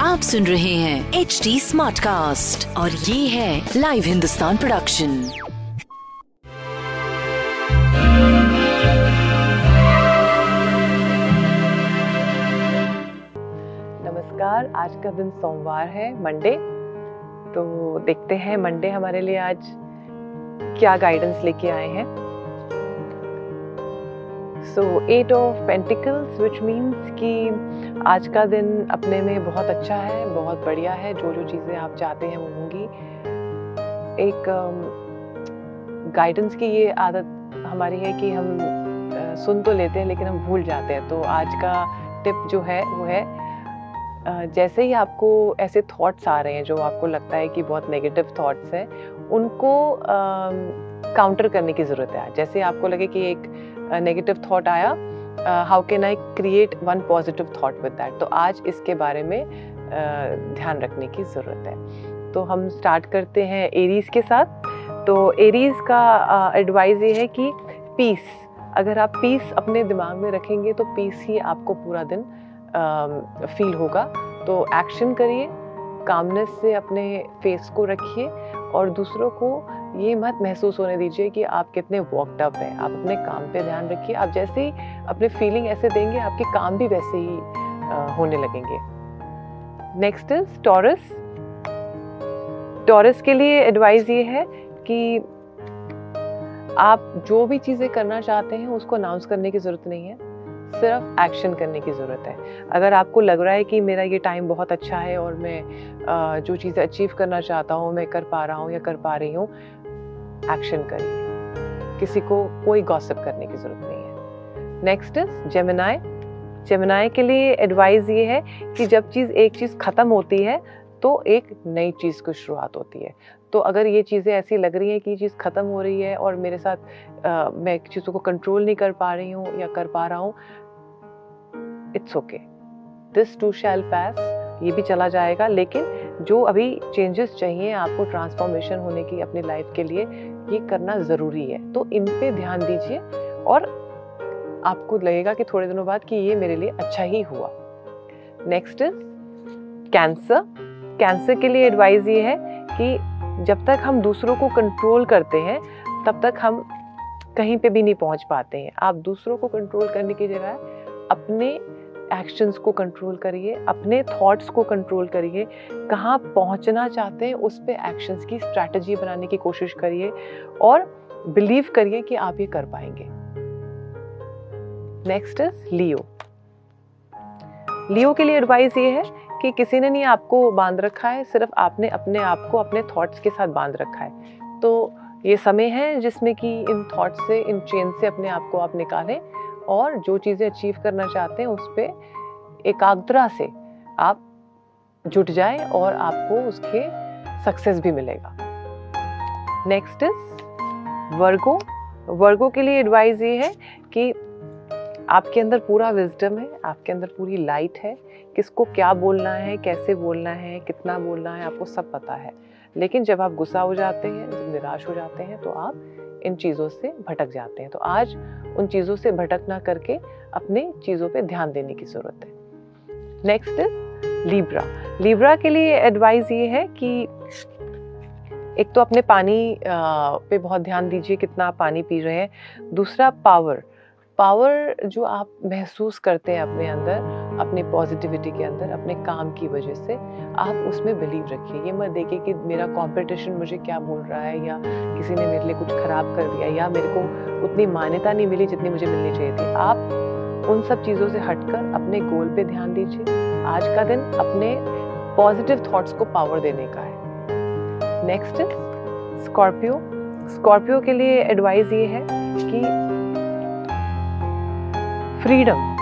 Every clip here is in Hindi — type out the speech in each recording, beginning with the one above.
आप सुन रहे हैं एच डी स्मार्ट कास्ट और ये है लाइव हिंदुस्तान प्रोडक्शन नमस्कार आज का दिन सोमवार है मंडे तो देखते हैं मंडे हमारे लिए आज क्या गाइडेंस लेके आए हैं। So eight of pentacles which means कि आज का दिन अपने में बहुत अच्छा है बहुत बढ़िया है जो जो चीज़ें आप चाहते हैं वो होंगी। एक गाइडेंस की ये आदत हमारी है कि हम uh, सुन तो लेते हैं लेकिन हम भूल जाते हैं। तो आज का टिप जो है वो है जैसे ही आपको ऐसे थॉट्स आ रहे हैं जो आपको लगता है कि बहुत नेगेटिव थॉट्स हैं उनको काउंटर करने की ज़रूरत है। जैसे आपको लगे कि एक नेगेटिव थॉट आया how can I create one positive thought with that तो आज इसके बारे में uh, ध्यान रखने की ज़रूरत है। तो हम स्टार्ट करते हैं एरीज के साथ। तो एरीज का एडवाइज़ uh, ये है कि पीस अगर आप पीस अपने दिमाग में रखेंगे तो पीस ही आपको पूरा दिन फील होगा। तो एक्शन करिए कामनेस से अपने फेस को रखिए और दूसरों को ये मत महसूस होने दीजिए कि आप कितने वॉकड अप हैं। आप अपने काम पे ध्यान रखिए। आप जैसे ही अपने फीलिंग ऐसे देंगे, आपके काम भी वैसे ही होने लगेंगे। नेक्स्ट इज़ टॉरस टॉरस के लिए एडवाइस ये है कि आप जो भी चीज़ें करना चाहते हैं, उसको अनाउंस करने की ज़रूरत नहीं है। सिर्फ़ एक्शन करने की ज़रूरत है। अगर आपको लग रहा है कि मेरा ये टाइम बहुत अच्छा है और मैं जो चीज़ें अचीव करना चाहता हूँ, मैं कर पा रहा हूँ या कर पा रही हूँ एक्शन करिए। किसी को कोई गॉसिप करने की ज़रूरत नहीं है। नेक्स्ट इज़ जेमिनाई जेमिनाई के लिए एडवाइस ये है कि जब चीज़ एक चीज़ ख़त्म होती है तो एक नई चीज़ की शुरुआत होती है। तो अगर ये चीज़ें ऐसी लग रही हैं कि ये चीज़ ख़त्म हो रही है और मेरे साथ आ, मैं चीज़ों को कंट्रोल नहीं कर पा रही हूँ या कर पा रहा हूँ it's okay this too shall pass ये भी चला जाएगा लेकिन जो अभी चेंजेस चाहिए आपको ट्रांसफॉर्मेशन होने की अपनी लाइफ के लिए ये करना ज़रूरी है। तो इन पे ध्यान दीजिए और आपको लगेगा कि थोड़े दिनों बाद कि ये मेरे लिए अच्छा ही हुआ। नेक्स्ट इज़ कैंसर कैंसर के लिए एडवाइस ये है कि जब तक हम दूसरों को कंट्रोल करते हैं, तब तक हम कहीं पे भी नहीं पहुँच पाते हैं। आप दूसरों को कंट्रोल करने की जगह अपने एक्शंस को कंट्रोल करिए, अपने थॉट्स को कंट्रोल करिए। कहाँ पहुँचना चाहते हैं, उस पर एक्शंस की स्ट्रैटेजी बनाने की कोशिश करिए और बिलीव करिए कि आप ये कर पाएँगे। नेक्स्ट इज़ लियो लियो के लिए एडवाइस ये है कि किसी ने नहीं आपको बाँध रखा है, सिर्फ़ आपने अपने आप को अपने थॉट्स के साथ बाँध रखा है। तो ये समय है जिसमें कि इन थॉट्स से, इन चेन से अपने आप को आप निकालें और जो चीज़ें अचीव करना चाहते हैं उस पर एकाग्रता से आप जुट जाएँ और आपको उसके सक्सेस भी मिलेगा। Next is Virgo. वर्गो के लिए एडवाइस ये है कि आपके अंदर पूरा विजडम है, आपके अंदर पूरी लाइट है किसको क्या बोलना है, कैसे बोलना है, कितना बोलना है, आपको सब पता है। लेकिन जब आप गुस्सा हो जाते हैं, जब निराश हो जाते हैं तो आप इन चीज़ों से भटक जाते हैं। तो आज उन चीज़ों से भटक ना करके अपने चीज़ों पे ध्यान देने की ज़रूरत है। नेक्स्ट इज़ लीब्रा लीब्रा के लिए एडवाइस ये है कि एक तो अपने पानी पे बहुत ध्यान दीजिए कितना आप पानी पी रहे हैं। दूसरा पावर पावर जो आप महसूस करते हैं अपने अंदर अपने पॉजिटिविटी के अंदर, अपने काम की वजह से आप उसमें बिलीव रखिए। ये मत देखिए कि मेरा कंपटीशन मुझे क्या बोल रहा है या किसी ने मेरे लिए कुछ खराब कर दिया या मेरे को उतनी मान्यता नहीं मिली जितनी मुझे मिलनी चाहिए थी। आप उन सब चीज़ों से हटकर अपने गोल पे ध्यान दीजिए। आज का दिन अपने पॉजिटिव थॉट्स को पावर देने का है। नेक्स्ट स्कॉर्पियो स्कॉर्पियो के लिए एडवाइस ये है कि freedom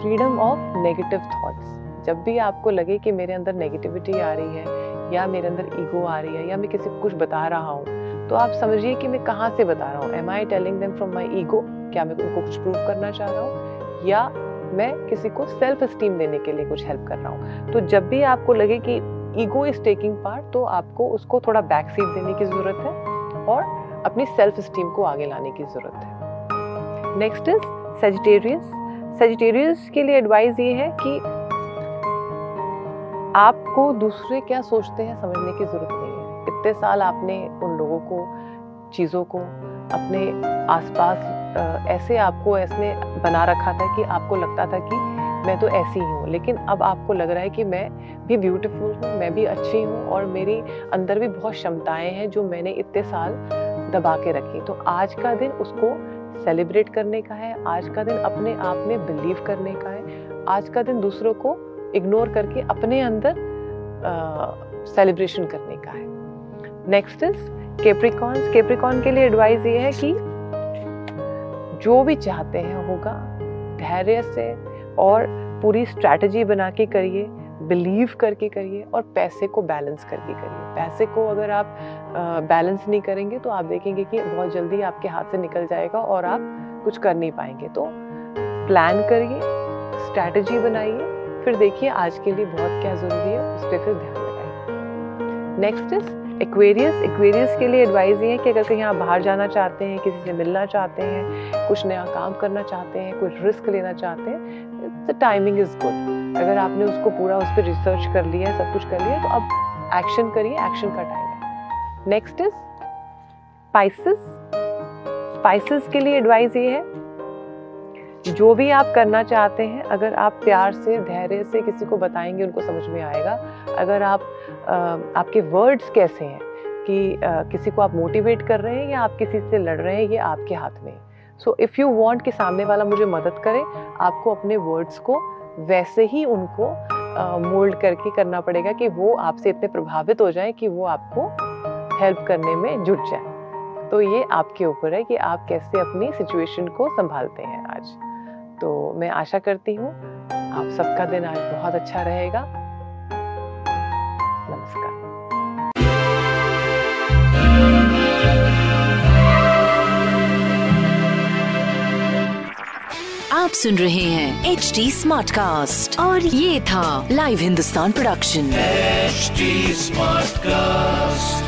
freedom of negative thoughts जब भी आपको लगे कि मेरे अंदर नेगेटिविटी आ रही है, या मेरे अंदर ईगो आ रही है, या मैं किसी को कुछ बता रहा हूँ तो आप समझिए कि मैं कहाँ से बता रहा हूँ। Am I telling them from my ego क्या मैं उनको कुछ प्रूव करना चाह रहा हूँ? या मैं किसी को सेल्फ स्टीम देने के लिए कुछ हेल्प कर रहा हूँ? तो जब भी आपको लगे कि ईगो इज़ टेकिंग पार्ट तो आपको उसको थोड़ा बैक सीट देने की ज़रूरत है और अपनी सेल्फ स्टीम को आगे लाने की ज़रूरत है। नेक्स्ट इज़ सेजिटेरियस सेजिटेरियस के लिए एडवाइस ये है कि आपको दूसरे क्या सोचते हैं समझने की ज़रूरत नहीं है। इतने साल आपने उन लोगों को, चीज़ों को, अपने आसपास ऐसे आपको, ऐसे बना रखा था कि आपको लगता था कि मैं तो ऐसी ही हूँ। लेकिन अब आपको लग रहा है कि मैं भी ब्यूटीफुल हूँ, मैं भी अच्छी हूँ और मेरी अंदर भी बहुत क्षमताएँ हैं जो मैंने इतने साल दबा के रखी। तो आज का दिन उसको सेलिब्रेट करने का है, आज का दिन अपने आप में बिलीव करने का है, आज का दिन दूसरों को इग्नोर करके अपने अंदर सेलिब्रेशन करने का है। नेक्स्ट इज़ केप्रिकॉन्स केप्रिकॉन के लिए एडवाइस ये है कि जो भी चाहते हैं होगा, धैर्य से और पूरी स्ट्रैटेजी बना के करिए। बिलीव करके करिए और पैसे को बैलेंस करके करिए। पैसे को अगर आप बैलेंस नहीं करेंगे तो आप देखेंगे कि बहुत जल्दी आपके हाथ से निकल जाएगा और आप कुछ कर नहीं पाएँगे। तो प्लान करिए स्ट्रैटेजी बनाइए, फिर देखिए आज के लिए बहुत क्या ज़रूरी है, उस पर फिर ध्यान लगाइए। नेक्स्ट इज़ एक्वेरियस एक्वेरियस के लिए एडवाइस ये है कि अगर कहीं आप बाहर जाना चाहते हैं, किसी से मिलना चाहते हैं, कुछ नया काम करना चाहते हैं, कुछ रिस्क लेना चाहते हैं द टाइमिंग इज़ गुड अगर आपने उसको पूरा उस पर रिसर्च कर लिया है, सब कुछ कर लिया तो अब एक्शन करिए एक्शन का टाइम है। नेक्स्ट इज़ स्पाइसेस स्पाइसेस के लिए एडवाइस ये है जो भी आप करना चाहते हैं अगर आप प्यार से धैर्य से किसी को बताएँगे उनको समझ में आएगा। अगर आप आपके वर्ड्स कैसे हैं कि किसी को आप मोटिवेट कर रहे हैं या आप किसी से लड़ रहे हैं ये आपके हाथ में सो इफ़ यू वॉन्ट कि सामने वाला मुझे मदद करे आपको अपने वर्ड्स को वैसे ही उनको मोल्ड uh, करके करना पड़ेगा कि वो आपसे इतने प्रभावित हो जाए कि वो आपको हेल्प करने में जुट जाए। तो ये आपके ऊपर है कि आप कैसे अपनी सिचुएशन को संभालते हैं आज। तो मैं आशा करती हूँ आप सबका दिन आज बहुत अच्छा रहेगा। नमस्कार। आप सुन रहे हैं एच डी स्मार्ट कास्ट और ये था live Hindustan production smart cast